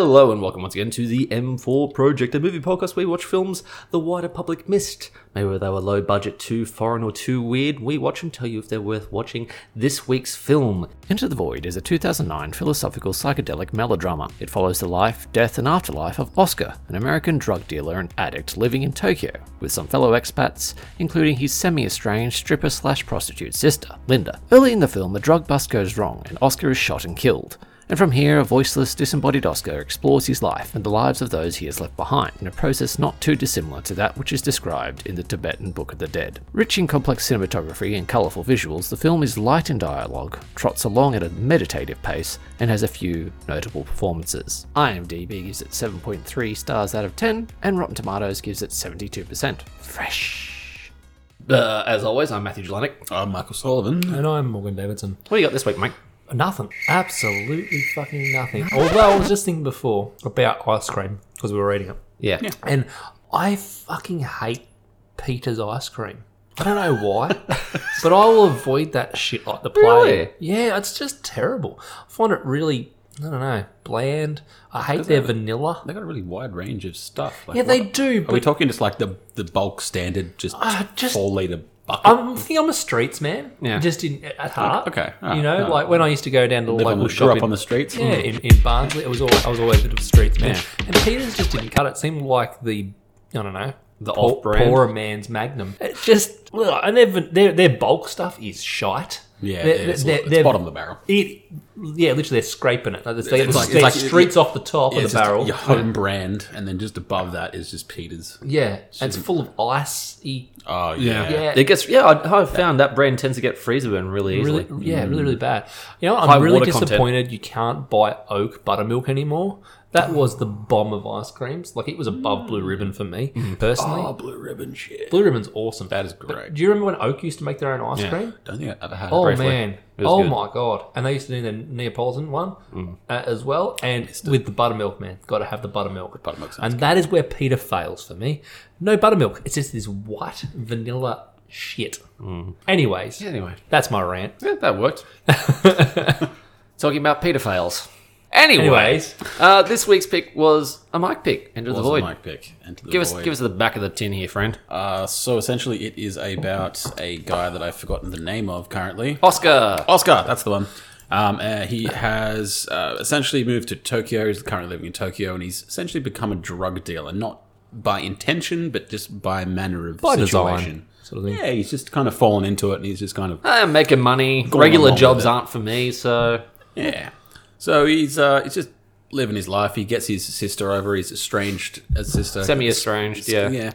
Hello and welcome once again to the M4 Project, a movie podcast where we watch films the wider public missed. Maybe they were low budget, too foreign, or too weird. We watch and tell you if they're worth watching this week's film. Enter the Void is a 2009 philosophical psychedelic melodrama. It follows the life, death, and afterlife of Oscar, an American drug dealer and addict living in Tokyo, with some fellow expats, including his semi estranged stripper slash prostitute sister, Linda. Early in the film, a drug bust goes wrong and Oscar is shot and killed. And from here, a voiceless, disembodied Oscar explores his life and the lives of those he has left behind in a process not too dissimilar to that which is described in the Tibetan Book of the Dead. Rich in complex cinematography and colourful visuals, the film is light in dialogue, trots along at a meditative pace, and has a few notable performances. IMDb gives it 7.3 stars out of 10, and Rotten Tomatoes gives it 72%. Fresh. Uh, as always, I'm Matthew Jelenic. I'm Michael Sullivan. And I'm Morgan Davidson. What do you got this week, mate? Nothing. Absolutely fucking nothing. Although I was just thinking before about ice cream because we were eating it. Yeah. And I fucking hate Peter's ice cream. I don't know why, but I will avoid that shit like the plague. Really? Yeah, it's just terrible. I find it really, I don't know, bland. I hate their vanilla. They got a really wide range of stuff. Like, Yeah, they what- do, Are we but talking just like the the bulk standard, just Uh, just- four liter bucket? I'm, I think I'm a streets man. Yeah. Just in, at heart. okay. Ah, you know, ah. like when I used to go down to the Live on local the, shop. grew up in- on the streets. Yeah, in, in Barnsley, it was always, I was always a bit of a streets man. Yeah. And Peters just didn't cut it. Seemed like the I don't know The poor, off-brand. poorer man's Magnum. It just ugh, and their their their bulk stuff is shite. Yeah, They're- yeah, it's, they're- it's they're- bottom of the barrel. It, yeah, literally they're scraping it. Like, It's, it's It's like- like, it's like- streets off the top Yeah, of the barrel. your home brand, and then just above that is just Peters. Yeah, and it's full of icy. Oh yeah, Yeah, It gets yeah. I, I found that brand tends to get freezer burn really easily. really, yeah, really, really mm. bad. You know, High I'm really water content. disappointed you can't buy oak buttermilk anymore. That was the bomb of ice creams. Like it was above Blue Ribbon for me personally. Oh, blue ribbon shit. Blue Ribbon's awesome. That is great. Do you remember when Oak used to make their own ice Yeah. cream? Don't think I ever had. Oh it. briefly. man! It was Oh good. my god! And they used to do the Neapolitan one Mm. uh, as well, and with the buttermilk, man, got to have the buttermilk. Buttermilk sounds and that is where Peter fails for me. No buttermilk. It's just this white vanilla shit. Mm. Anyways, Anyway, that's my rant. yeah, that worked. Talking about Peter fails. Anyway, Anyways, uh, this week's pick was a Mike pick. Enter the Was a void. mic pick. Enter the Give us void. give us the back of the tin here, friend. Uh, so essentially, it is about a guy that I've forgotten the name of currently. Oscar. Oscar, that's the one. Um, uh, he has uh, essentially moved to Tokyo. He's currently living in Tokyo, and he's essentially become a drug dealer, not by intention, but just by manner of By situation. design, sort of thing. Yeah, he's just kind of fallen into it, and he's just kind of I'm making money. Regular along with jobs it. aren't for me, so yeah. So he's uh, he's just living his life. He gets his sister over. He's estranged as sister. semi estranged. Yeah. Yeah.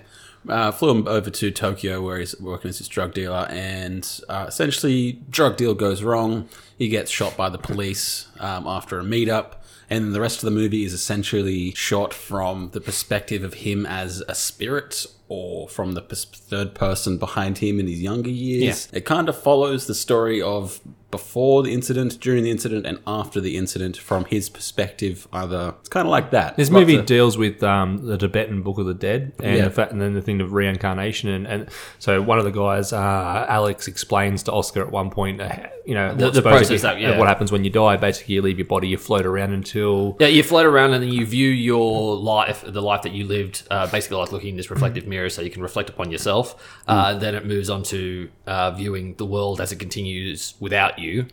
Uh, flew him over to Tokyo where he's working as his drug dealer, and uh, essentially, drug deal goes wrong. He gets shot by the police um, after a meetup, and the rest of the movie is essentially shot from the perspective of him as a spirit or from the third person behind him in his younger years. It kind of follows the story of before the incident, during the incident, and after the incident from his perspective. Either it's kind of like that. This Lots movie of- deals with um, the Tibetan Book of the Dead and Yeah. the fact, and then the thing of reincarnation. And, and so one of the guys, uh, Alex, explains to Oscar at one point, uh, you know, The- the process that- yeah. what happens when you die. Basically, you leave your body, you float around until Yeah, you float around and then you view your life, the life that you lived, uh, basically like looking in this reflective mirror so you can reflect upon yourself. Uh, then it moves on to uh, viewing the world as it continues without you,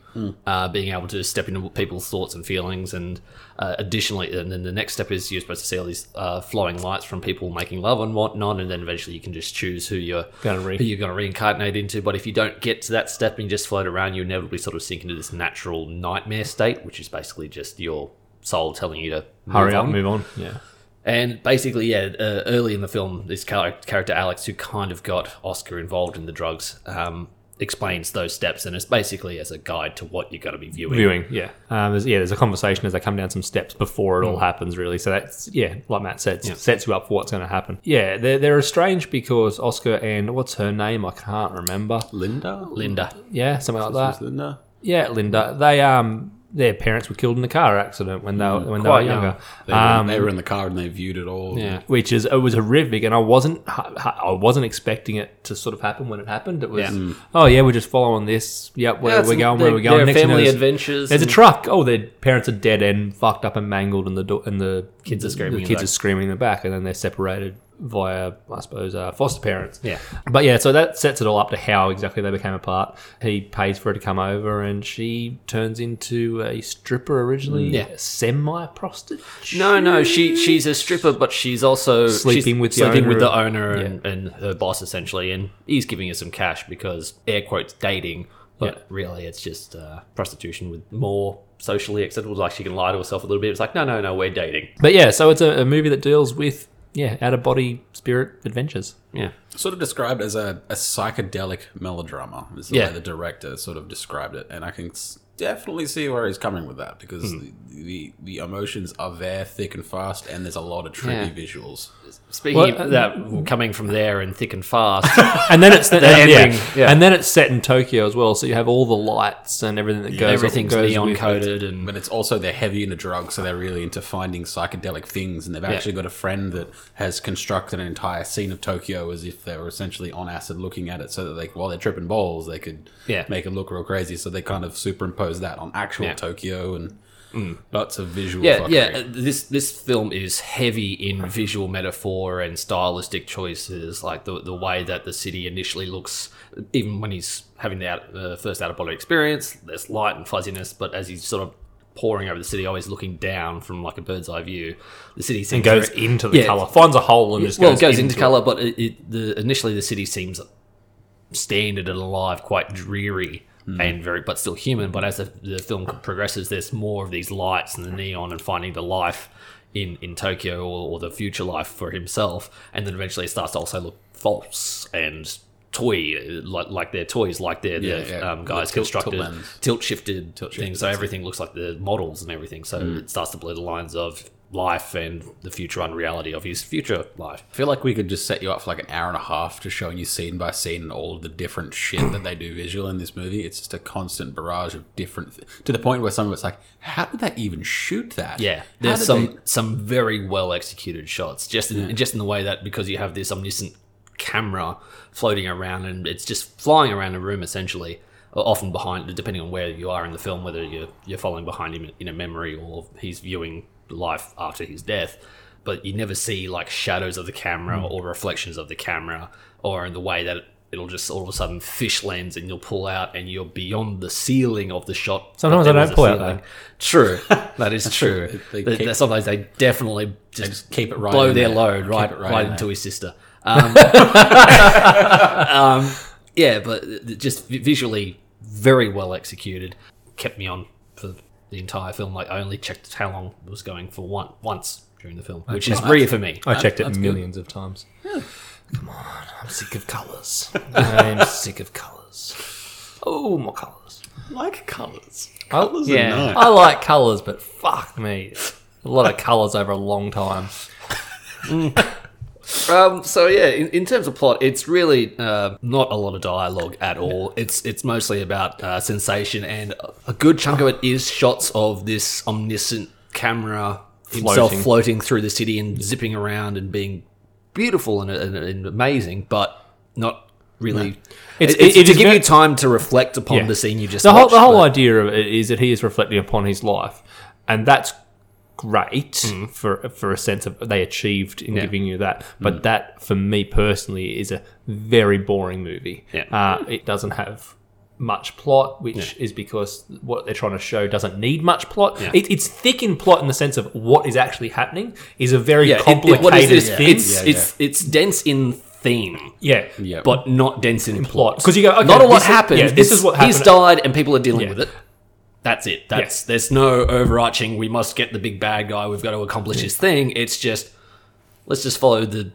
uh, being able to step into people's thoughts and feelings. And uh, additionally, and then the next step is you're supposed to see all these uh, flowing lights from people making love and whatnot. And then eventually you can just choose who you're Gonna re- who you're going to reincarnate into. But if you don't get to that step and you just float around, you inevitably sort of sink into this natural nightmare state, which is basically just your soul telling you to hurry move up, on. move on. Yeah. And basically, yeah, uh, early in the film, this char- character Alex, who kind of got Oscar involved in the drugs, um, explains those steps, and it's basically as a guide to what you're going to be viewing. Viewing, yeah. Um, there's, yeah, there's a conversation as they come down some steps before it all happens, really. So that's, yeah, like Matt said, sets you up for what's going to happen. Yeah, they're, they're estranged because Oscar and what's her name? I can't remember. Linda. Linda. Yeah, something like that. Linda. Yeah, Linda. They um their parents were killed in a car accident when they were, when they were quite young. younger. They, were, Um, they were in the car and they viewed it all. Yeah. which is it was horrific, and I wasn't I wasn't expecting it to sort of happen when it happened. It was Yeah. oh yeah, we're just following this. Yep, where Yeah, we're going, where we're going. Next thing you know, family there's- adventures. There's a truck. Oh, their parents are dead and fucked up and mangled, and the do- and the Kids are screaming The kids back. are screaming in the back, and then they're separated via, I suppose, uh, foster parents. Yeah. But yeah, so that sets it all up to how exactly they became apart. He pays for her to come over, and she turns into a stripper originally, Yeah. semi prostitute. No, no, she she's a stripper, but she's also Sleeping she's with the sleeping with owner the owner and, and her boss essentially, and he's giving her some cash because air quotes dating, but Yeah. really it's just uh, prostitution with more socially acceptable. Like she can lie to herself a little bit. It's like no, no, no, we're dating. But yeah, so it's a, a movie that deals with yeah out of body spirit adventures. Yeah, Sort of described as a, a psychedelic melodrama is the Yeah. way the director sort of described it, and I can definitely see where he's coming with that because Hmm. the, the the emotions are there, thick and fast, and there's a lot of trippy visuals. Speaking Well, of uh, that, coming from there and thick and fast. And then it's the, and, ending, yeah. yeah. and then it's set in Tokyo as well. So you have all the lights and everything that goes. everything's goes neon with coded and But it's also they're heavy into drugs, so they're really into finding psychedelic things, and they've actually got a friend that has constructed an entire scene of Tokyo as if they were essentially on acid, looking at it, so that they, while they're tripping balls, they could Yeah. make it look real crazy. So they kind of superimpose that on actual Yeah. Tokyo and lots of visual. Yeah, fuckery. yeah. uh, This this film is heavy in visual metaphor and stylistic choices, like the the way that the city initially looks. Even when he's having the out, uh, first out of body experience, there's light and fuzziness, but as he's sort of pouring over the city, always looking down from like a bird's eye view, the city seems and goes very- into the Yeah, color, finds a hole and just well, goes, it goes into, it. color, but it, it, the initially the city seems standard and alive, quite dreary and very, but still human. But as the, the film progresses, there's more of these lights and the neon and finding the life in in Tokyo or, or the future life for himself, and then eventually it starts to also look false and toy like like their toys like they're Yeah, the yeah. um, guys tilt- tilt constructed lens. tilt shifted things so everything looks like the models and everything so Mm. it starts to blur the lines of life and the future unreality of his future life I feel like we could just set you up for like an hour and a half just showing you scene by scene and all of the different shit that they do visual in this movie. It's just a constant barrage of different th- to the point where some of it's like, how did they even shoot that? Yeah, there's some they- some very well executed shots. Just in just in the way that because you have this omniscient camera floating around and it's just flying around a room essentially, often behind, depending on where you are in the film, whether you're you're following behind him in a memory or he's viewing life after his death. But you never see like shadows of the camera Hmm. or reflections of the camera, or in the way that. It'll just all of a sudden fish lens and you'll pull out and you're beyond the ceiling of the shot. Sometimes I don't pull out, though. True, that is true. They They- keep- sometimes they definitely just, just keep it right blow their there. load right, right, right into there. his sister. Um, um, yeah, but just visually very well executed. Kept me on the entire film. Like I only checked how long it was going for one once during the film, which is rare for me. I checked it that's good. millions of times. Come on, I'm sick of colors. I'm sick of colors. Oh, more colors. like colors. I, Yeah. nice. I like colors, but fuck me, a lot of colors over a long time. Um, so yeah, in, in terms of plot, it's really uh, not a lot of dialogue at all. It's it's mostly about uh, sensation, and a good chunk of it is shots of this omniscient camera himself Floating. floating through the city and zipping around and being beautiful and, and, and amazing, but not really. It's- It's, it's it- it to give very- you time to reflect upon Yeah. the scene you just the whole the whole but- idea of it is that he is reflecting upon his life, and that's great for for a sense of they achieved in Mm. Yeah. Mm. giving you that. But that, for me personally, is a very boring movie. Yeah. Uh, it doesn't have much plot, which is because what they're trying to show doesn't need much plot. Yeah. It, it's thick in plot in the sense of what is actually happening is a very Yeah, it- it- complicated what is thing. It's Yeah, it's it's dense in theme. yeah. Yeah. but not dense in, plot. Because you go, okay, not a lot this happened. yeah, this is what He's died, and people are dealing Yeah. with it. That's it. That's there's no overarching. We must get the big bad guy. We've got to accomplish this thing. It's just let's just follow the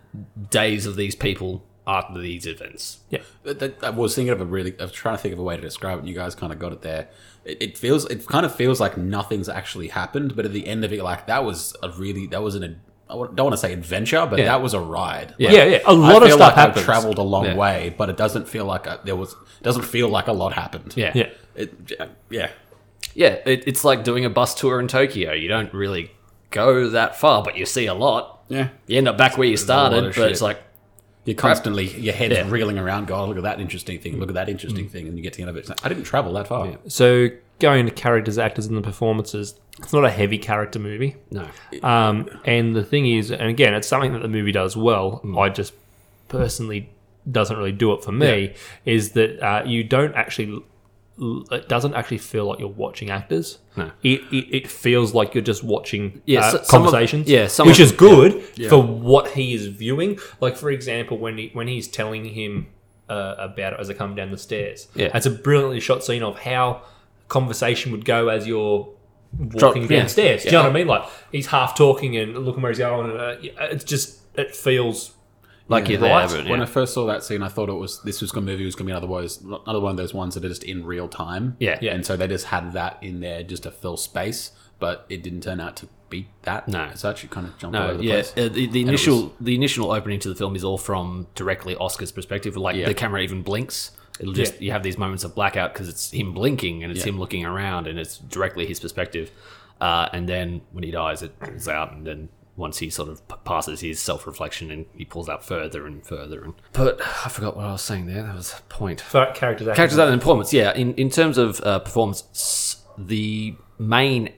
days of these people after these events. Yeah. That- that- I was thinking of a really. I was trying to think of a way to describe it. and You guys kind of got it there. It, it feels. It kind of feels like nothing's actually happened, but at the end of it, like that was a really. That was an. I don't want to say adventure, but Yeah. that was a ride. Yeah. Yeah, yeah. A I lot of feel stuff like happens. I've traveled a long Yeah. way, but it doesn't feel like a, there was. Doesn't feel like a lot happened. Yeah. Yeah. It, yeah. Yeah, it, it's like doing a bus tour in Tokyo. You don't really go that far, but you see a lot. Yeah. You end up back where you started, but shit. it's like, You're constantly your head's Yeah. reeling around. God, look at that interesting thing. Look at that interesting thing, and you get to the end of it. it's like, I didn't travel that far. So going to characters, actors, and the performances, it's not a heavy character movie. no. Um, and the thing is, and again, it's something that the movie does well. I just personally doesn't really do it for me. Is that uh, you don't actually. It doesn't actually feel like you're watching actors. No. It, it, it feels like you're just watching Yeah, uh, so- some of- conversations. yeah, some which of- is good for what he is viewing. Like for example, when he when he's telling him uh, about it as they come down the stairs. Yeah. it's a brilliantly shot scene of how conversation would go as you're Drop- walking yeah. downstairs. Do you Yeah. know what I mean? Like he's half talking and looking where he's going. And, uh, it's just it feels Like you're Right. there, but When. I first saw that scene, I thought it was this was gonna movie was going to be another one, another one of those ones that are just in real time. Yeah. Yeah. and so they just had that in there just to fill space, but it didn't turn out to be that. No. as actually kind of jumped all No, over the yeah. place. Uh, the, the initial was- the initial opening to the film is all from directly Oscar's perspective. Like Yeah. the camera even blinks. It'll just Yeah. you have these moments of blackout because it's him blinking and it's Yeah. him looking around and it's directly his perspective. Uh, and then when he dies, it pulls out, and then once he sort of p- passes his self reflection and he pulls out further and further. And but I forgot what I was saying there. That was a point. for characters. actors. Characters and performance, yeah. In in terms of uh, performance, the main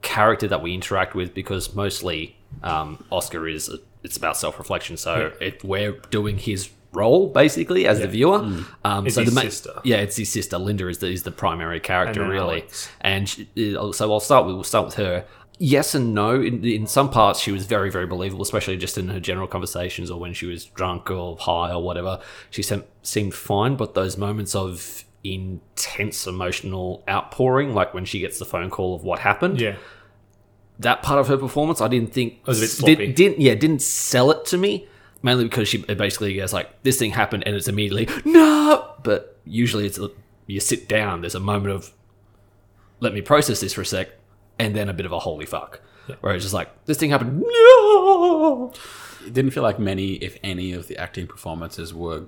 character that we interact with, because mostly um, Oscar is it's about self reflection. So it, we're doing his role basically as the viewer. Um, It's so his the ma- sister. yeah, it's his sister. Linda is the is the primary character And really, Alex. and she, uh, so I'll start with we'll start with her. Yes and no. In, in some parts, she was very, very believable, especially just in her general conversations or when she was drunk or high or whatever. She sem- seemed fine, but those moments of intense emotional outpouring, like when she gets the phone call of what happened, Yeah, that part of her performance, I didn't think was a bit sloppy. did, didn't yeah didn't sell it to me. Mainly because she basically goes like, "This thing happened," and it's immediately no. But usually, it's a, you sit down. There's a moment of let me process this for a sec, and then a bit of a holy fuck, where it's just like this thing happened. No, It didn't feel like many, if any, of the acting performances were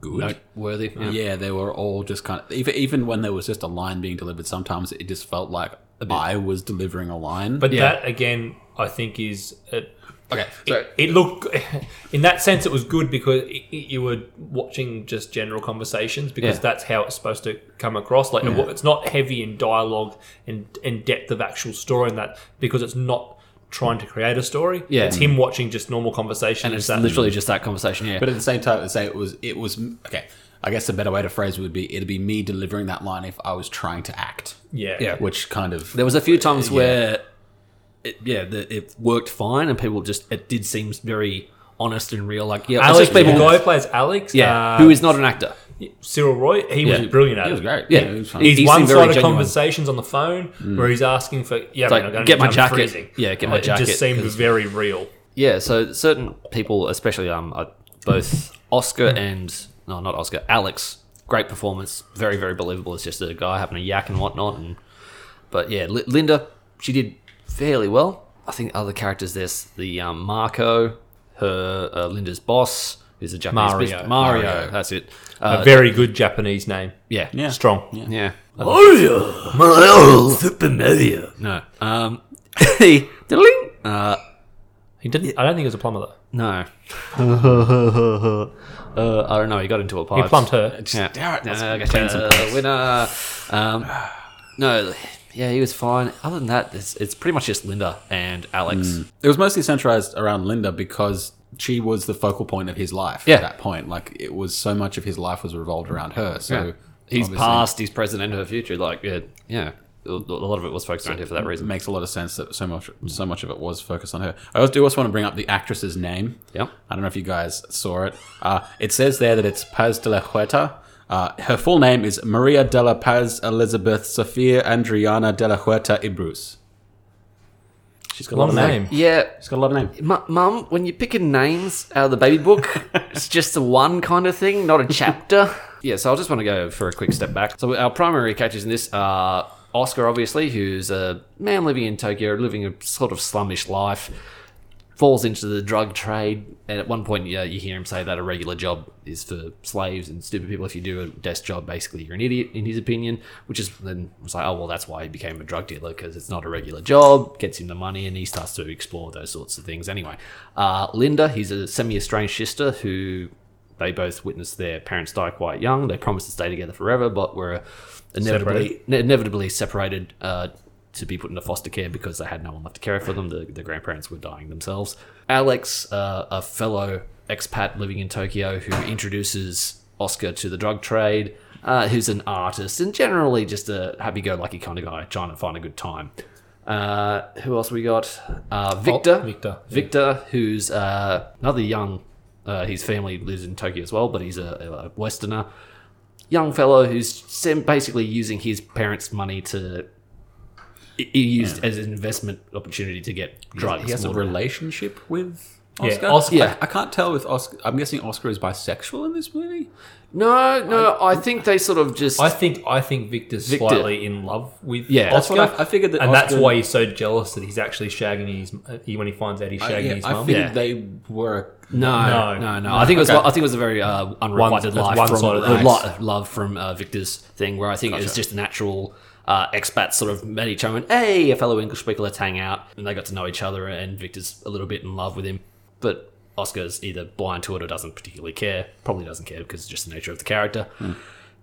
good. worthy. Yeah. Yeah, they were all just kind of even even when there was just a line being delivered. Sometimes it just felt like I was delivering a line. but Yeah. that again, I think is. It, Okay, it, so it looked, in that sense, it was good because it, it- you were watching just general conversations because Yeah. that's how it's supposed to come across. Like it- it's not heavy in dialogue and and depth of actual story, and that because it's not trying to create a story. Yeah. it's him watching just normal conversations. and it's that- literally just that conversation. Yeah, But at the same time, I'd say it was it was okay. I guess a better way to phrase it would be it'd be me delivering that line if I was trying to act, yeah, Yeah. which kind of There was a few times Yeah. where, it, yeah, the, it worked fine, and people just it did seem very honest and real. Like, yeah, Alex, people, the guy who plays Alex, yeah, uh, who is not an actor. Cyril Roy. He Yeah. was brilliant at He was great. Yeah. it was. He's He one side of conversations on the phone where he's asking for yeah, like, man, gonna get my jacket. freezing. Yeah, get my It jacket, just seemed very real. Yeah, so certain people, especially um, uh, both Oscar and no, not Oscar, Alex, great performance, very very believable. It's just a guy having a yak and whatnot, and but yeah, Li- Linda, she did fairly well. I think other characters there's the um, Marco, her uh, Linda's boss, who's a Japanese Mario. business- Mario, Mario. that's it. A Uh, very good Japanese name. yeah, yeah. Strong. yeah. Mario, Mario, Super Mario. No, um, he, diddling. uh, He didn't. I don't think he was a plumber though. No. uh, I don't know. He got into a pipe. He plumbed her. Yeah. Damn it, let's Uh, uh, winner. Um, no. Yeah, he was fine. Other than that, it's, it's pretty much just Linda and Alex. It was mostly centralized around Linda because she was the focal point of his life Yeah. at that point. Like it was so much of his life was revolved around her. So He's obviously past, he's present, and her future. Like, yeah, yeah. A lot of it was focused around her for that It reason. makes a lot of sense that so much so much of it was focused on her. I also do also want to bring up the actress's name. Yeah, I don't know if you guys saw it. Uh, it says there that it's Paz de la Huerta. Uh, her full name is Maria de la Paz Elizabeth Sofia Adriana de la Huerta Ibrus. She's got a lot Long of name. Yeah. She's got a lot of name. M- Mum, when you're picking names out of the baby book, it's just a one kind of thing, not a chapter. yeah, so I just want to go for a quick step back. So our primary characters in this are Oscar, obviously, who's a man living in Tokyo, living a sort of slummish life. Falls into the drug trade. And at one point, yeah, you hear him say that a regular job is for slaves and stupid people. If you do a desk job, basically you're an idiot, in his opinion. Which is then it's like, oh well, that's why he became a drug dealer because it's not a regular job, gets him the money, and he starts to explore those sorts of things. Anyway, uh, Linda, he's a semi-estranged sister who they both witnessed their parents die quite young. They promised to stay together forever, but were inevitably inevitably separated uh, to be put into foster care because they had no one left to care for them. The, the grandparents were dying themselves. Alex, uh, a fellow expat living in Tokyo, who introduces Oscar to the drug trade. Uh, who's an artist and generally just a happy-go-lucky kind of guy, trying to find a good time. Uh, who else we got? Uh, Victor. Victor, yeah. Victor, who's uh, another young. Uh, his family lives in Tokyo as well, but he's a, a Westerner, young fellow who's basically using his parents' money to. He used as an investment opportunity to get drugs. He has a relationship with Yeah, Oscar. Oscar- Yeah. I, I can't tell with Oscar. I'm guessing Oscar is bisexual in this movie. No, no, I, think they sort of just. I think I think Victor's Victor. slightly in love with Yeah. That's Oscar. I- I figured that and that's why he's so jealous that he's actually shagging his he- when he finds out he's I, shagging yeah, his I figured Yeah. they were. No, No. no, no, I think it was. I think it was a very uh, unrequited One- life that's from uh, love from uh, Victor's thing, where I think it was just a natural. Uh, expats sort of met each other and hey, a fellow English speaker, let's hang out, and they got to know each other. And Victor's a little bit in love with him, but Oscar's either blind to it or doesn't particularly care. Probably doesn't care because it's just the nature of the character.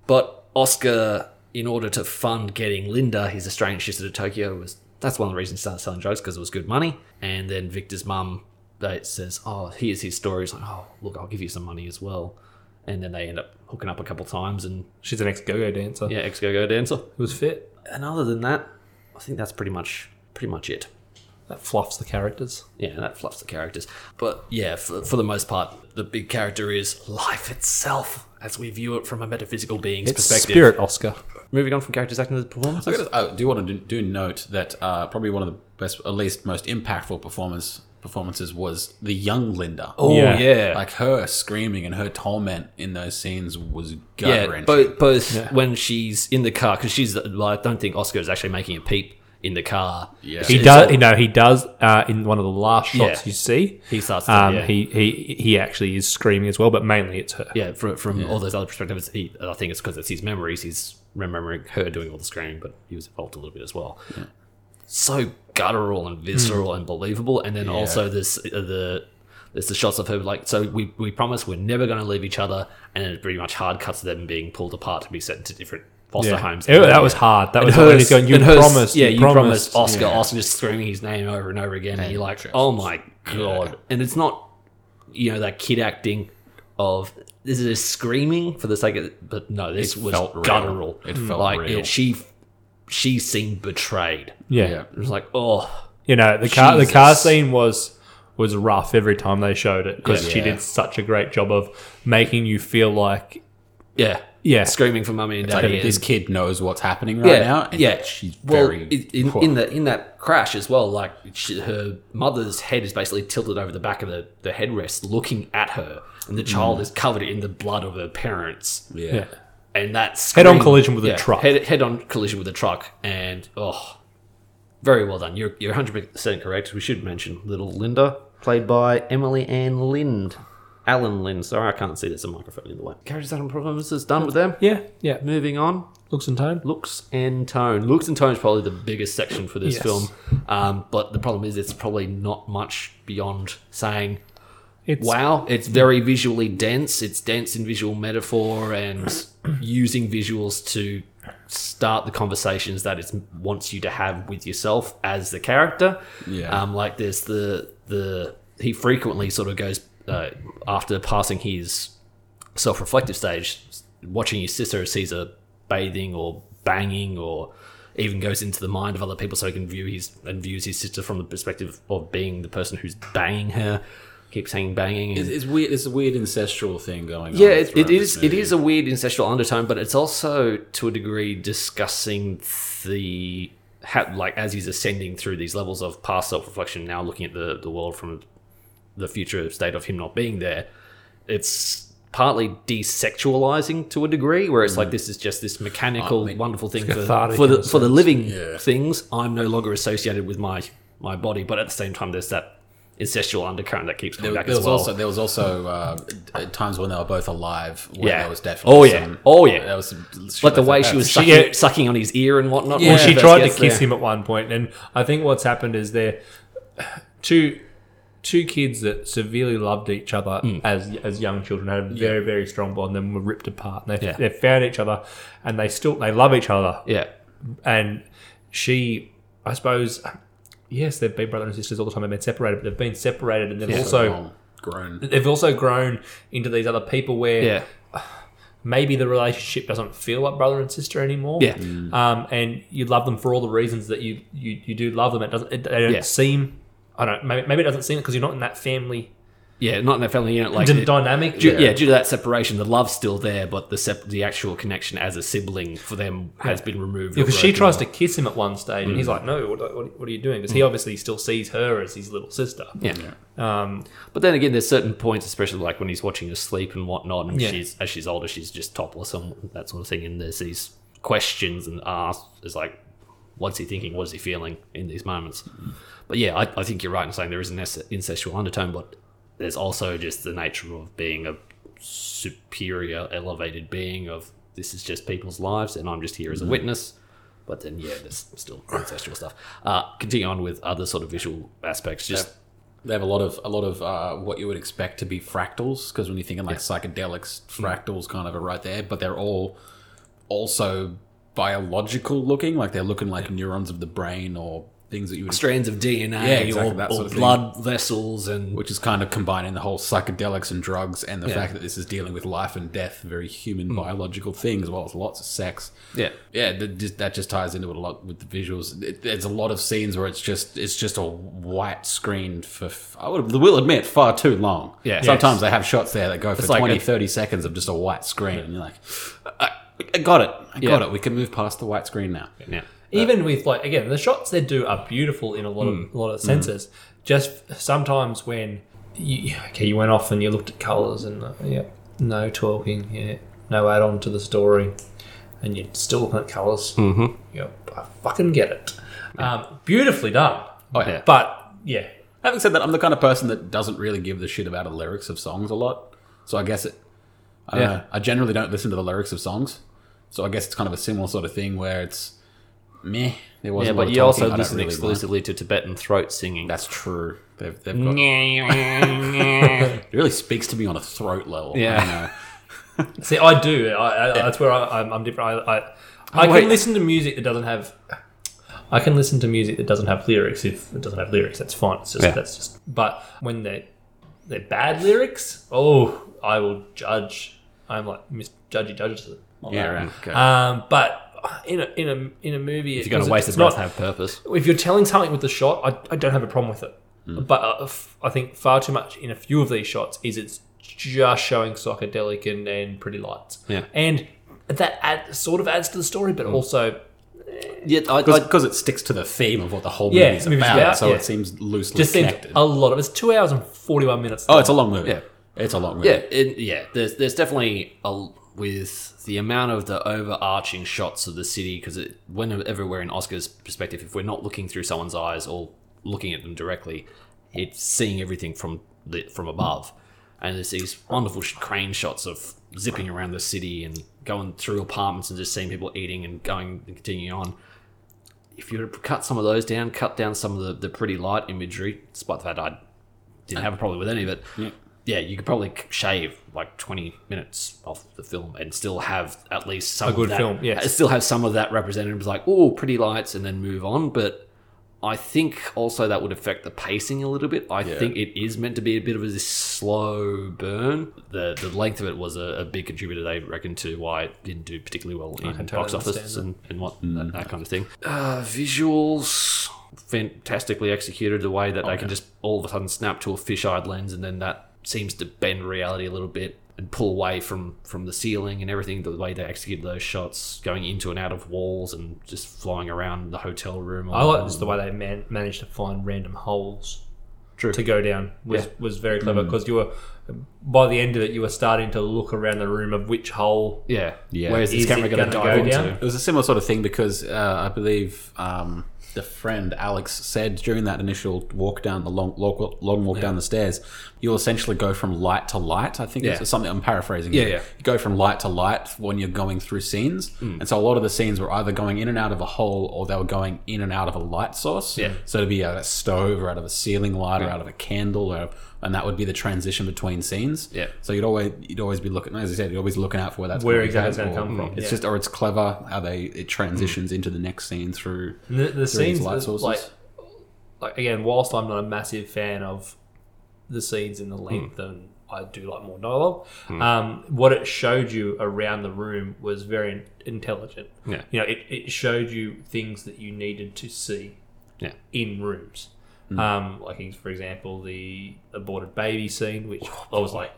But Oscar, in order to fund getting Linda, his estranged sister to Tokyo, was that's one of the reasons he started selling drugs because it was good money. And then Victor's mum they says, "Oh, here's his story." He's like, "Oh, look, I'll give you some money as well." And then they end up hooking up a couple times, and She's an ex go-go dancer. yeah, ex go go dancer. It was fit. And other than that, I think that's pretty much pretty much it. That fluffs the characters. Yeah, that fluffs the characters. But yeah, for, for the most part, the big character is life itself as we view it from a metaphysical being's It's perspective. spirit Oscar. Moving on from characters acting to the performances. I, gotta, I do want to do, do note that uh, probably one of the best, at least most impactful performance performances was the young Linda. Oh Yeah. yeah, Like her screaming and her torment in those scenes was gut yeah. wrenching. Both both when she's in the car because she's. Well, I don't think Oscar is actually making a peep in the car. Yeah. He It's does. all- You know, he does. Uh, in one of the last shots Yeah. you see, He starts. To, um, yeah. he he he actually is screaming as well, but mainly it's her. yeah, from, from all those other perspectives, he, I think it's because it's his memories. He's remembering her doing all the screaming, but he was involved a little bit as well. So guttural and visceral and believable, and then also this uh, the there's the shots of her like so we we promise we're never going to leave each other, and it pretty much hard cuts to them being pulled apart to be sent into different foster Yeah. homes. It- that was hard. That And was hers- he's going. You and hers- promised. yeah, you, you promised. promised Oscar. Yeah. Oscar just screaming his name over and over again, and you're like, oh my god! And it's not, you know, that kid acting of this is screaming for the sake of, but no, this It was felt real. guttural. It felt like real. It, she, she seemed betrayed. Yeah. yeah. It was like, oh, You know, the car the car scene was was rough every time they showed it because she Yeah. did such a great job of making you feel like yeah, yeah. screaming for mummy and Like, daddy. this and- kid knows what's happening right now. And yeah. she's well, very. in, in, in the in that crash as well. Like she, her mother's head is basically tilted over the back of the, the headrest, looking at her, and the child mm. is covered in the blood of her parents. yeah. Yeah. And that's Head-on collision with a truck. Head, head on collision with a truck, and oh, very well done. You're you're 100 percent correct. We should mention little Linda, played by Emily Alyn Lind. Alyn Lind. Sorry, I can't see there's a microphone in the way. Characters and performances done with them. Yeah, yeah. Moving on. Looks and tone. Looks and tone. Looks and tone is probably the biggest section for this Yes. film. Um, but the problem is, it's probably not much beyond saying, It's wow, it's very visually dense. It's dense in visual metaphor and using visuals to start the conversations that it wants you to have with yourself as the character. Yeah. Um, like there's the the he frequently sort of goes uh, after passing his self-reflective stage, watching his sister sees her bathing or banging or even goes into the mind of other people so he can view his and views his sister from the perspective of being the person who's banging her. Keeps saying banging. And, It's, it's weird. It's a weird ancestral thing going on. yeah, it, it is. It is a weird ancestral undertone, but it's also to a degree discussing the how, like as he's ascending through these levels of past self reflection, now looking at the the world from the future state of him not being there. It's partly desexualizing to a degree, where it's like mm. this is just this mechanical, I mean, wonderful thing for, for the a for the living Yeah. things. I'm no longer associated with my my body, but at the same time, there's that incestual undercurrent that keeps coming There, back there as was well. also there was also uh, times when they were both alive. Where Yeah. there was definitely Oh, yeah. some- Oh, yeah. There was some like the way that. she was She- sucking, yeah. sucking on his ear and whatnot. Well, she tried to kiss there. him at one point, and I think what's happened is they're two two kids that severely loved each other Hmm. as as young children had a very very strong bond, then were ripped apart. And they Yeah. they found each other, and they still they love each other. Yeah, And she, I suppose, yes, they've been brother and sisters all the time. They've been separated, but they've been separated, and they've Yeah. also long grown. they've also grown into these other people where yeah, maybe the relationship doesn't feel like brother and sister anymore. Yeah. Um, and you love them for all the reasons that you you, you do love them. It doesn't. It, they don't Yeah. seem. I don't. Maybe, maybe it doesn't seem because you're not in that family yeah. Not in that family unit. Like d- dynamic. Due, yeah. due to that separation, the love's still there, but the sep- the actual connection as a sibling for them has been removed. Because she tries to kiss him at one stage, and he's like, "No, what, what, what are you doing?" Because he obviously still sees her as his little sister. Yeah. Um, But then again, there's certain points, especially like when he's watching her sleep and whatnot, and Yeah. she's as she's older, she's just topless and that sort of thing. And there's these questions and asks is like, what's he thinking? What is he feeling in these moments? But yeah, I, I think you're right in saying there is an incestual undertone, but there's also just the nature of being a superior, elevated being of this is just people's lives, and I'm just here as a witness. But then, yeah, there's still incestual stuff. Uh, continue on with other sort of visual aspects. Just They have a lot of a lot of uh, what you would expect to be fractals because when you're thinking like psychedelics, fractals kind of are right there, but they're all also biological looking, like they're looking like neurons of the brain or things that you would strands of DNA Yeah, exactly, or, that or sort of thing. blood vessels and which is kind of combining the whole psychedelics and drugs and the Yeah. fact that this is dealing with life and death, very human hmm. biological thing as well as lots of sex. yeah Yeah, that just, that just ties into it a lot with the visuals. It, there's a lot of scenes where it's just it's just a white screen for f- I would will admit far too long. Yeah. sometimes they have shots there that go for like 20, a- 30 seconds of just a white screen, and you're like, I, I got it, I Yeah. got it. We can move past the white screen now. yeah even with like again, the shots they do are beautiful in a lot of a lot of senses. Just sometimes when you okay, you went off and you looked at colors and uh, yeah, no talking, yeah, no add on to the story, and you're still looking at colors. Mm-hmm. Yep, I fucking get it. Um, beautifully done. Oh yeah. But yeah, Having said that, I'm the kind of person that doesn't really give the shit about the lyrics of songs a lot. So I guess it. I don't Yeah. know. I generally don't listen to the lyrics of songs. So I guess it's kind of a similar sort of thing where it's meh. There wasn't yeah a but of you talking. also I listen really mind. exclusively to tibetan throat singing That's true. They've, they've got, it really speaks to me on a throat level. Yeah. I see, I do. I, I, That's where I, I'm, I'm different. I, I, I can listen to music that doesn't have. I can listen to music that doesn't have lyrics if it doesn't have lyrics. That's fine. It's just Yeah. that's just. But when they they're bad lyrics, oh, I will judge. I'm like Miss Judgy Judges. on Yeah, that. right. Okay. Um, but in a in a in a movie, if you're going to waste it's it not. have purpose If you're telling something with the shot, I, I don't have a problem with it. Hmm. But uh, f- I think far too much in a few of these shots is it's just showing psychedelic and, and pretty lights. Yeah. And that add, sort of adds to the story, but also yeah I, I, Because it sticks to the theme of what the whole Yeah, movie's the about, about, so yeah. it seems loosely just seems a lot of it's two hours and forty one minutes. oh, it's a long movie. Yeah. It's a long movie. yeah it, yeah there's there's definitely a with the amount of the overarching shots of the city because whenever we're in oscar's perspective if we're not looking through someone's eyes or looking at them directly it's seeing everything from the from above. And there's these wonderful crane shots of zipping around the city and going through apartments and just seeing people eating and going and continuing on. If you were to cut some of those down, cut down some of the, the pretty light imagery, despite the fact I didn't uh, have a problem with any of it, yeah, you could probably shave like 20 minutes off the film and still have at least some A good of that, film, Yeah, Still have some of that represented as like, oh, pretty lights, and then move on. But I think also that would affect the pacing a little bit. I think it is meant to be a bit of a this slow burn. The the length of it was a, a big contributor, they reckon, to why it didn't do particularly well in can box totally office and, and what that, that kind of thing. Uh, visuals fantastically executed the way that they can just all of a sudden snap to a fisheye lens and then that seems to bend reality a little bit and pull away from from the ceiling and everything the way they executed those shots going into and out of walls and just flying around the hotel room I like just the way they man- managed to find random holes True. to go down was Yeah. was very clever because you were by the end of it you were starting to look around the room of which hole yeah Yeah. where's this camera going to gonna dive go into down? It was a similar sort of thing because uh, I believe um, the friend Alex said during that initial walk down the long long, long walk down the stairs, you'll essentially go from light to light. I think Yeah. it's something I'm paraphrasing. Yeah, yeah. You go from light to light when you're going through scenes, Hmm. and so a lot of the scenes were either going in and out of a hole or they were going in and out of a light source. Yeah. So it'd be out of a stove or out of a ceiling light or out of a candle, or, and that would be the transition between scenes. Yeah. So you'd always you'd always be looking, as I said, you're always looking out for where that's Where gonna exactly it's go, gonna come from, It's yeah. just or it's clever how they it transitions into the next scene through. And the, the through scenes, these light sources. like, like again, whilst I'm not a massive fan of the scenes in the Hmm. length, and I do like more dialogue. Um, what it showed you around the room was very intelligent. Yeah. you know, it, it showed you things that you needed to see Yeah. in rooms. Hmm. Um, like for example, the aborted baby scene, which I was like,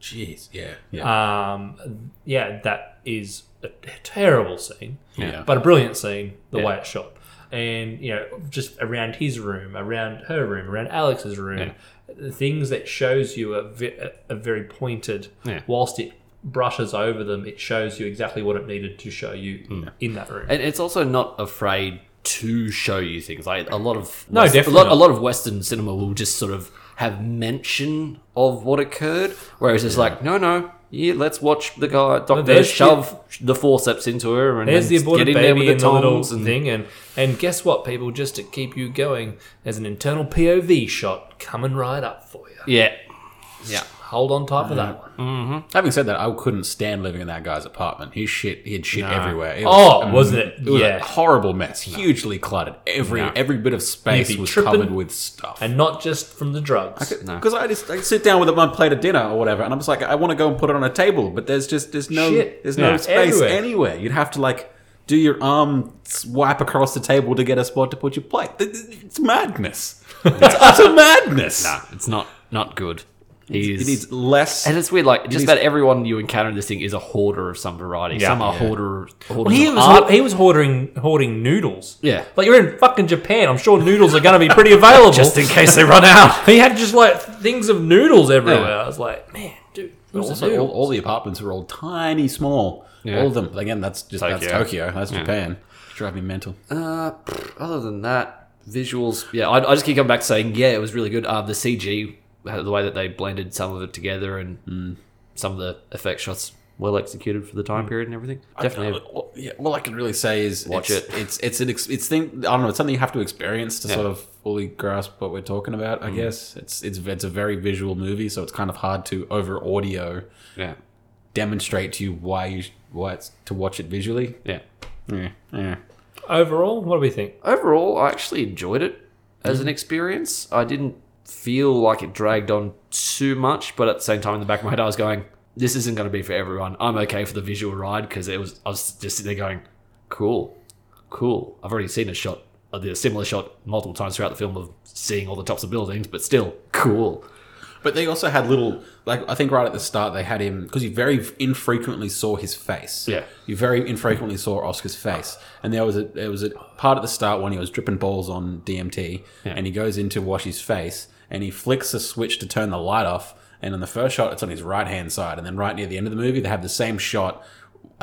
Jeez, yeah, yeah, um, yeah, that is a terrible scene, Yeah. but a brilliant scene. The Yeah. way it's shot, and you know, just around his room, around her room, around Alex's room, the things that shows you are, ve- are very pointed. Yeah. Whilst it brushes over them, it shows you exactly what it needed to show you in that room. And it's also not afraid to show you things. Like a lot of No, West- definitely a lot, a lot of Western cinema will just sort of have mention of what occurred, whereas it's like, no, no, yeah, let's watch the guy doctor the- shove the forceps into her and There's the aborted get in there baby with and the the tongs and thing, and and guess what, people? Just to keep you going, there's an internal POV shot coming right up for you. yeah, yeah. Hold on tight for that one. Having said that, I couldn't stand living in that guy's apartment. His shit, he had shit everywhere. It Oh, um, wasn't it? It was Yeah. a horrible mess, hugely cluttered. Every No. every bit of space You'd be was tripping covered with stuff. And not just from the drugs. No. Because I just I sit down with my plate of dinner or whatever, and I'm just like, I want to go and put it on a table, but there's just there's no Shit. there's no Yeah. space Everywhere. anywhere. You'd have to like do your arm swipe across the table to get a spot to put your plate. Th- th- It's madness. It's utter madness. Nah, it's not not good. He's It needs less. and it's weird. Like just needs- about everyone you encounter in this thing is a hoarder of some variety. Yeah. some are Yeah. hoarder. Hoarders Well, he of was art. he was hoarding hoarding noodles. Yeah. like you're in fucking Japan. I'm sure noodles are going to be pretty available. just in case they run out. he had just like things of noodles everywhere. I was like, man, dude, where's the Also, all, all the apartments are all tiny, small. Yeah. All of them. Again, that's just that's Tokyo. Tokyo. That's Japan. Drive me mental. Uh, other than that, visuals. Yeah, I, I just keep coming back saying, yeah, it was really good. Uh, the CG, the way that they blended some of it together, and some of the effect shots well executed for the time period and everything. Definitely. Uh, well, yeah, all I can really say is Watch it's, it. It's it's an ex- it's thing. I don't know. It's something you have to experience to Yeah. sort of fully grasp what we're talking about. Mm. I guess it's it's it's a very visual movie, so it's kind of hard to over audio yeah, demonstrate to you why you why it's to watch it visually. yeah. Yeah, yeah. Overall, what do we think? Overall, I actually enjoyed it as an experience. I didn't feel like it dragged on too much, but at the same time, in the back of my head, I was going, "This isn't going to be for everyone." I'm okay for the visual ride because it was. I was just sitting there going, "Cool, cool." I've already seen a shot, uh, a similar shot multiple times throughout the film of seeing all the tops of buildings, but still cool. But they also had little, like I think right at the start they had him because you very infrequently saw his face. Yeah. you very infrequently saw Oscar's face, and there was a there was a part at the start when he was dripping balls on DMT, Yeah. and he goes in to wash his face, and he flicks a switch to turn the light off, and in the first shot it's on his right hand side, and then right near the end of the movie they have the same shot.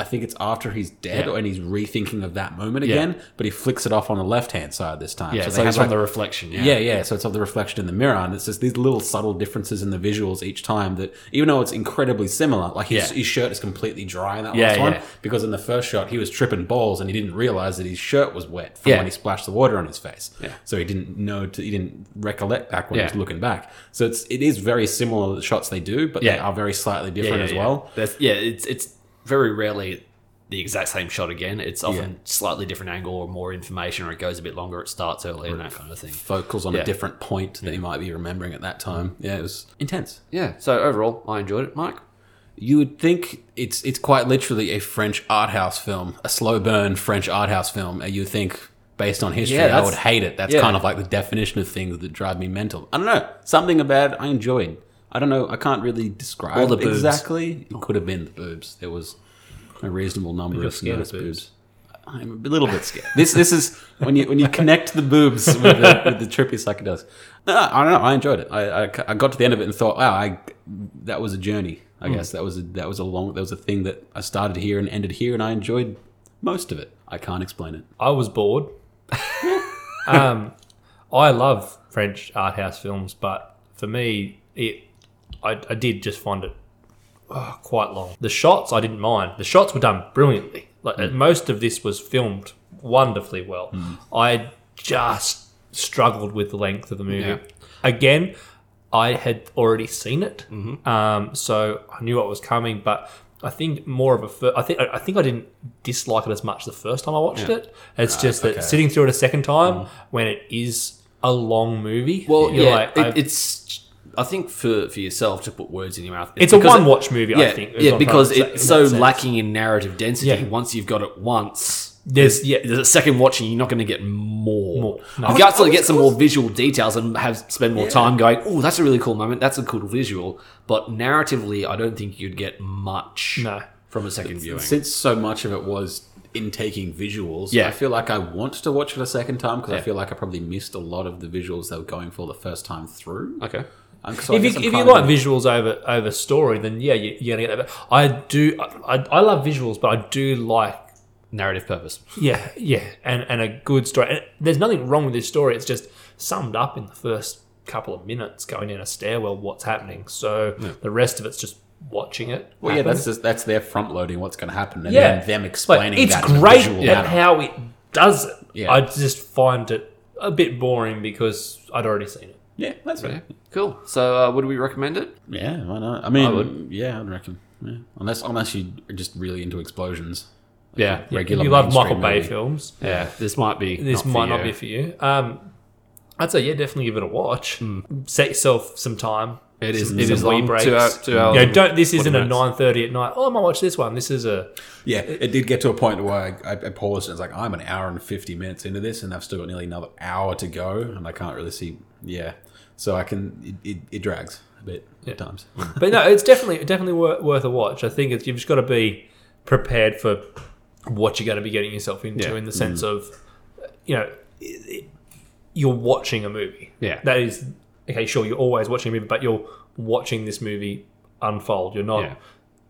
I think it's after he's dead, Yeah. and he's rethinking of that moment Yeah. again, but he flicks it off on the left hand side this time. Yeah, so, have, it's on like- the reflection. Yeah, yeah, yeah. So it's of the reflection in the mirror, and it's just these little subtle differences in the visuals each time. That even though it's incredibly similar, like his, Yeah. his shirt is completely dry in that Yeah, last one, yeah. because in the first shot he was tripping balls and he didn't realize that his shirt was wet from Yeah. when he splashed the water on his face. Yeah. So he didn't know, to, he didn't recollect back when he was looking back. So it's it is very similar the shots they do, but they are very slightly yeah, different yeah, as yeah. well. That's, yeah, it's it's very rarely the exact same shot again. It's often Yeah. slightly different angle or more information, or it goes a bit longer. It starts early and that kind of thing. Focals on Yeah. a different point that you might be remembering at that time. Yeah, it was intense. Yeah. So overall, I enjoyed it, Mike. You would think it's it's quite literally a French art house film, a slow burn French art house film. And you think, based on history, Yeah, I would hate it. That's kind of like the definition of things that drive me mental. I don't know. Something about it I enjoyed. I don't know. I can't really describe All the boobs. exactly. It could have been the boobs. There was a reasonable number You're of scared of boobs. boobs. I'm a little bit scared. This this is when you when you connect the boobs with the, with the trippy psychedelics. No, I don't know. I enjoyed it. I, I, I got to the end of it and thought, wow, I that was a journey. I guess that was a, that was a long that was a thing that I started here and ended here, and I enjoyed most of it. I can't explain it. I was bored. um, I love French art house films, but for me, it I, I did just find it oh, quite long. The shots I didn't mind. The shots were done brilliantly. Like Hmm. most of this was filmed wonderfully well. I just struggled with the length of the movie. Yeah. Again, I had already seen it, Mm-hmm. um, so I knew what was coming. But I think more of a. Fir- I think I think I didn't dislike it as much the first time I watched it. It's just that okay. Mm. sitting through it a second time when it is a long movie. Well, you're yeah, like, it, it's. I think for, for yourself to put words in your mouth, it's a one watch movie. yeah, I think. yeah, because trying to say it's so sense. lacking in narrative density. Yeah. Once you've got it once, There's yeah, there's a second watching, you're not going to get more. More. No. You got to get some more visual details and have spend more time going. Oh, that's a really cool moment. That's a cool visual. But narratively, I don't think you'd get much No. from a second viewing. Since so much of it was in taking visuals, Yeah. I feel like I want to watch it a second time because Yeah. I feel like I probably missed a lot of the visuals they were going for the first time through. Okay. Um, if you, if you like visuals over over story, then yeah, you, you're gonna get that. But I do. I, I, love visuals, but I do like Narrative purpose. yeah, yeah, and and a good story. And there's nothing wrong with this story. It's just summed up in the first couple of minutes, going in a stairwell, what's happening. So the rest of it's just watching it. Well, yeah, that's just, that's their front loading what's going to happen, and yeah, then them Like, explaining. it's that in a great at how it does it. Yeah. I just find it a bit boring because I'd already seen it. Yeah, that's fair. Cool. So, uh, would we recommend it? Yeah, why not? I mean, would. yeah, I'd reckon. Yeah. Unless unless you are just really into explosions. Yeah. Regular you love mainstream Michael Bay movie. films. Yeah. This might be. this not for might not you. be for you. Um, I'd say yeah, definitely give it a watch. Hmm. Set yourself some time. It is. Some- It some is long. breaks. Two hours. Two hours. You know, don't. This isn't a minutes. nine thirty at night. Oh, I might watch this one. This is a Yeah, it did get to a point where I, I, I paused and it's like, I'm an hour and 50 minutes into this and I've still got nearly another hour to go and I can't really see. Yeah. So I can, it, it, it drags a bit at times. but no, it's definitely definitely wor- worth a watch. I think it's, you've just got to be prepared for what you're going to be getting yourself into Yeah. in the sense mm. of, you know, you're watching a movie. Yeah. that is okay. Sure, you're always watching a movie, but you're watching this movie unfold. You're not Yeah.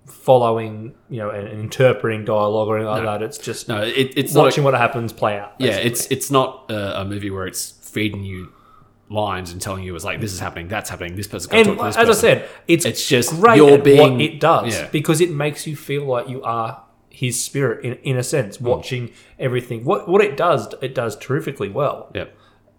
following, you know, and, interpreting dialogue or anything like that. It's just No, it, it's watching what happens play out. yeah, it's it's not a, a movie where it's feeding you lines and telling you it's like this is happening, that's happening, this person and talk to this as I said, it's It's just great you're being- what it does yeah. because it makes you feel like you are his spirit in, in a sense, mm. watching everything. What what it does, it does terrifically well. Yep.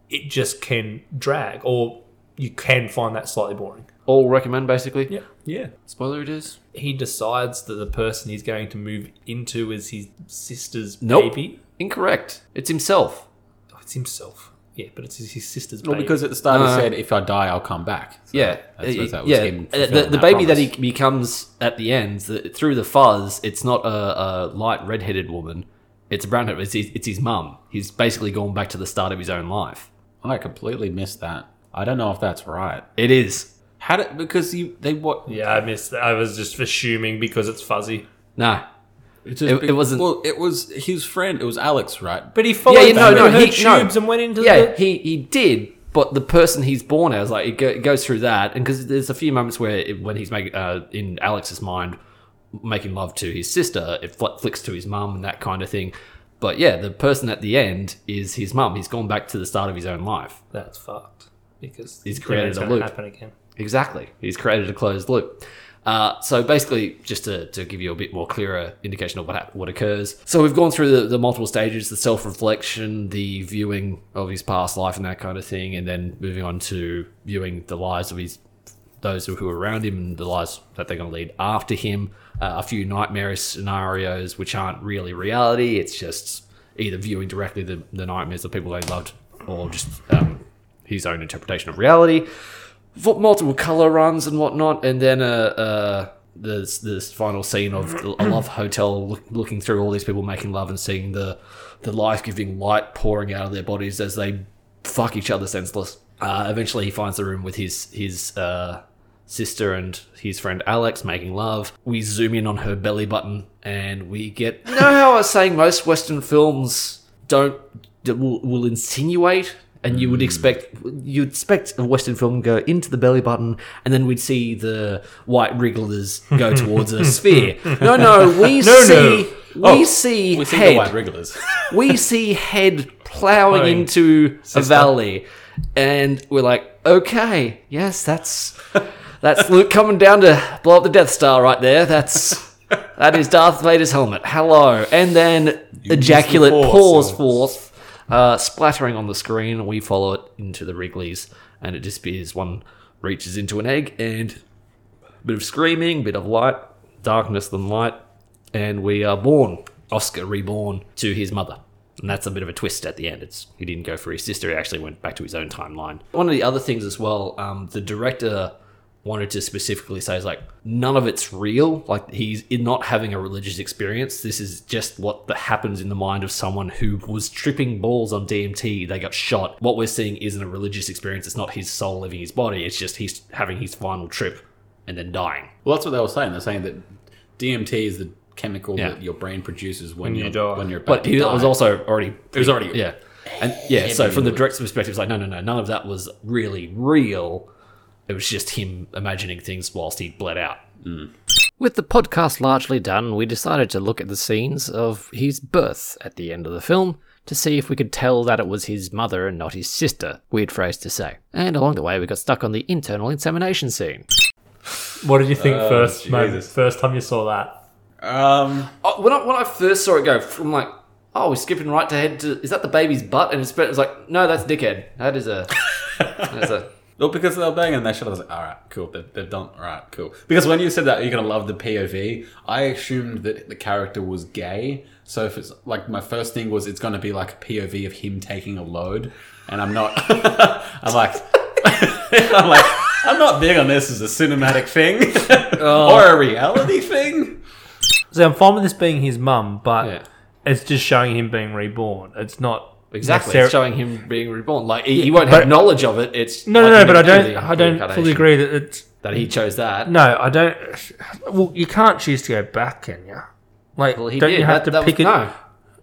It just can drag, or you can find that slightly boring. All recommend basically. Yeah, yeah. Spoiler it is. He decides that the person he's going to move into is his sister's Nope. baby. Incorrect. It's himself. Oh, it's himself. Yeah, but it's his, his sister's Well, because at the start No. he said, if I die, I'll come back. So Yeah, I suppose Uh, that was yeah. him Uh, the the that baby that he becomes at the end the, through the fuzz. It's not a, a light redheaded woman. It's a brown. It's his, it's his mum. He's basically gone back to the start of his own life. I completely missed that. I don't know if that's right. It is. How did, because you, they, what, yeah, I missed. That. I was just assuming because it's fuzzy. No. It, it wasn't- Well, it was his friend. It was Alex, right? But he followed yeah, no, them no, her he- no. and went into Yeah, the. he he did. But the person he's born as, like, it, go, it goes through that, and because there's a few moments where it, when he's making uh, in Alex's mind making love to his sister, it fl- flicks to his mum and that kind of thing. But yeah, the person at the end is his mum. He's gone back to the start of his own life. That's fucked because He's created a loop. Happen again. Exactly. He's created a closed loop. Uh, so basically, just to, to give you a bit more clearer indication of what what occurs. So we've gone through the, the multiple stages: the self reflection, the viewing of his past life, and that kind of thing, and then moving on to viewing the lives of his those who are around him and the lives that they're going to lead after him. Uh, a few nightmarish scenarios which aren't really reality. It's just either viewing directly the, the nightmares of people they loved, or just um, his own interpretation of reality multiple color runs and whatnot, and then uh, uh, this this final scene of a love hotel look, looking through all these people making love and seeing the the life giving light pouring out of their bodies as they fuck each other senseless. Uh, eventually, he finds the room with his his uh, sister and his friend Alex making love. We zoom in on her belly button, and we get. You know how I was saying most Western films don't will, will insinuate and you would hmm. expect you'd expect a western film to go into the belly button and then we'd see the white wrigglers go towards a sphere no no we No, see no. we Oh, see We see head. the white wrigglers. we see head plowing Plowing. into a valley, and we're like, okay, yes, that's that's Luke coming down to blow up the Death Star right there. That's that is Darth Vader's helmet. Hello, and then ejaculate the Force. pours forth, uh, splattering on the screen. We follow it into the wrigglers, and it disappears. One reaches into an egg, and a bit of screaming, bit of light, darkness than light, and we are born. Oscar reborn to his mother. And that's a bit of a twist at the end. It's he didn't go for his sister; he actually went back to his own timeline. One of the other things as well, um, the director wanted to specifically say is like none of it's real. Like he's not having a religious experience. This is just what happens in the mind of someone who was tripping balls on DMT. They got shot. What we're seeing isn't a religious experience. It's not his soul leaving his body. It's just he's having his final trip and then dying. Well, that's what they were saying. They're saying that DMT is the chemical Yeah. that your brain produces when, you you're die. when you're about But to he die. was also already. It was already Yeah. And yeah, so from the with- director's perspective, it's like, no, no, no, none of that was really real. It was just him imagining things whilst he bled out. With the podcast largely done, we decided to look at the scenes of his birth at the end of the film to see if we could tell that it was his mother and not his sister. Weird phrase to say. And along the way, we got stuck on the internal insemination scene. What did you think Oh, first, mate, first time you saw that? Um, Oh, when I, when I first saw it go from like, oh, we're skipping right to head to, is that the baby's butt? And it's, it was like, no, that's dickhead. That is a, that's a, well, because they were banging and they shot, I was like, all right, cool. They've, they've done, all right, cool. Because when you said that you're going to love the POV, I assumed that the character was gay. So if it's like, my first thing was it's going to be like a POV of him taking a load. And I'm not, I'm like, I'm like, I'm not big on this as a cinematic thing oh. or a reality thing. See, I'm fine with this being his mum, but Yeah. it's just showing him being reborn. It's not exactly. It's showing him being reborn. Like, he, he won't have but- knowledge of it. It's No, like no, no. But I don't. immediately I don't reincarnation. fully agree that it's. that he chose that. No, I don't. Well, you can't choose to go back, can you? Like, Well, he don't did. you have That- to that pick was, it? No,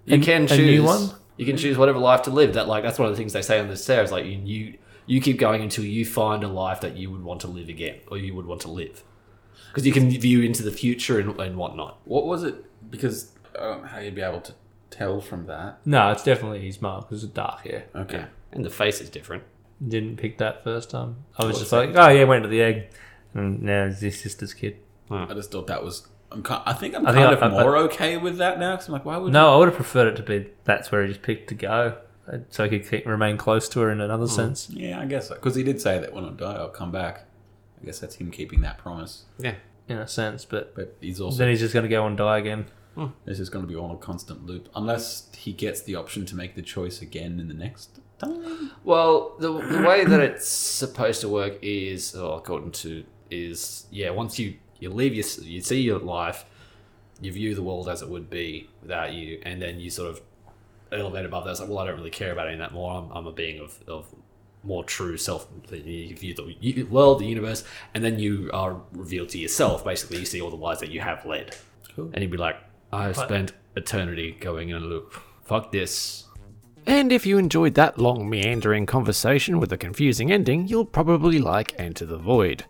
you a- can a choose new one? You can choose whatever life to live. That like that's one of the things they say on the stairs. Like you, you, you keep going until you find a life that you would want to live again, or you would want to live, because you can view into the future and, and whatnot. What was it? Because I don't know how you'd be able to tell from that. No, it's definitely his mum because it's dark hair. Okay. And the face is different. Didn't pick that first time. I was What just was like, oh yeah, went to the egg, and now it's his sister's kid. I just thought that was. I'm. ki- I think I'm I kind think of I- I- more okay with that now. Because I'm like, why would? No, I would have preferred it to be that's where he just picked to go, uh, so he could keep, remain close to her in another sense. Yeah, I guess so. Because he did say that when I die, I'll come back. I guess that's him keeping that promise. Yeah. In a sense, but But he's also then he's just going to go and die again. This is going to be on a constant loop unless he gets the option to make the choice again in the next time. Well, the, the way that it's supposed to work is, or according to, is yeah. Once you you leave your you see your life, you view the world as it would be without you, and then you sort of elevate above that. It's like, well, I don't really care about any of that more. I'm, I'm a being of, of more true self. You view the world, the universe, and then you are revealed to yourself. Basically, you see all the lives that you have led, Cool. and you'd be like, I've spent eternity going in a loop. Fuck this. And if you enjoyed that long meandering conversation with a confusing ending, you'll probably like Enter the Void.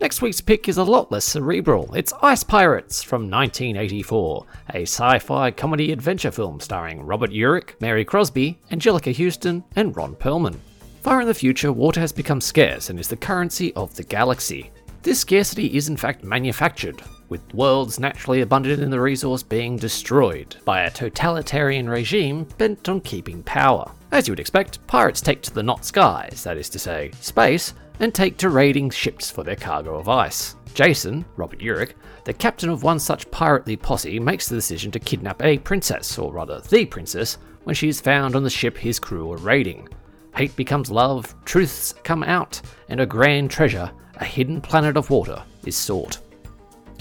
Next week's pick is a lot less cerebral. It's Ice Pirates from 1984, a sci fi comedy adventure film starring Robert Urich, Mary Crosby, Anjelica Huston, and Ron Perlman. Far in the future, water has become scarce and is the currency of the galaxy. This scarcity is in fact manufactured, with worlds naturally abundant in the resource being destroyed by a totalitarian regime bent on keeping power. As you would expect, pirates take to the not skies, that is to say, space, and take to raiding ships for their cargo of ice. Jason, Robert Urich, the captain of one such pirately posse, makes the decision to kidnap a princess, or rather the princess, when she is found on the ship his crew are raiding. Hate becomes love, truths come out, and a grand treasure, a hidden planet of water, is sought.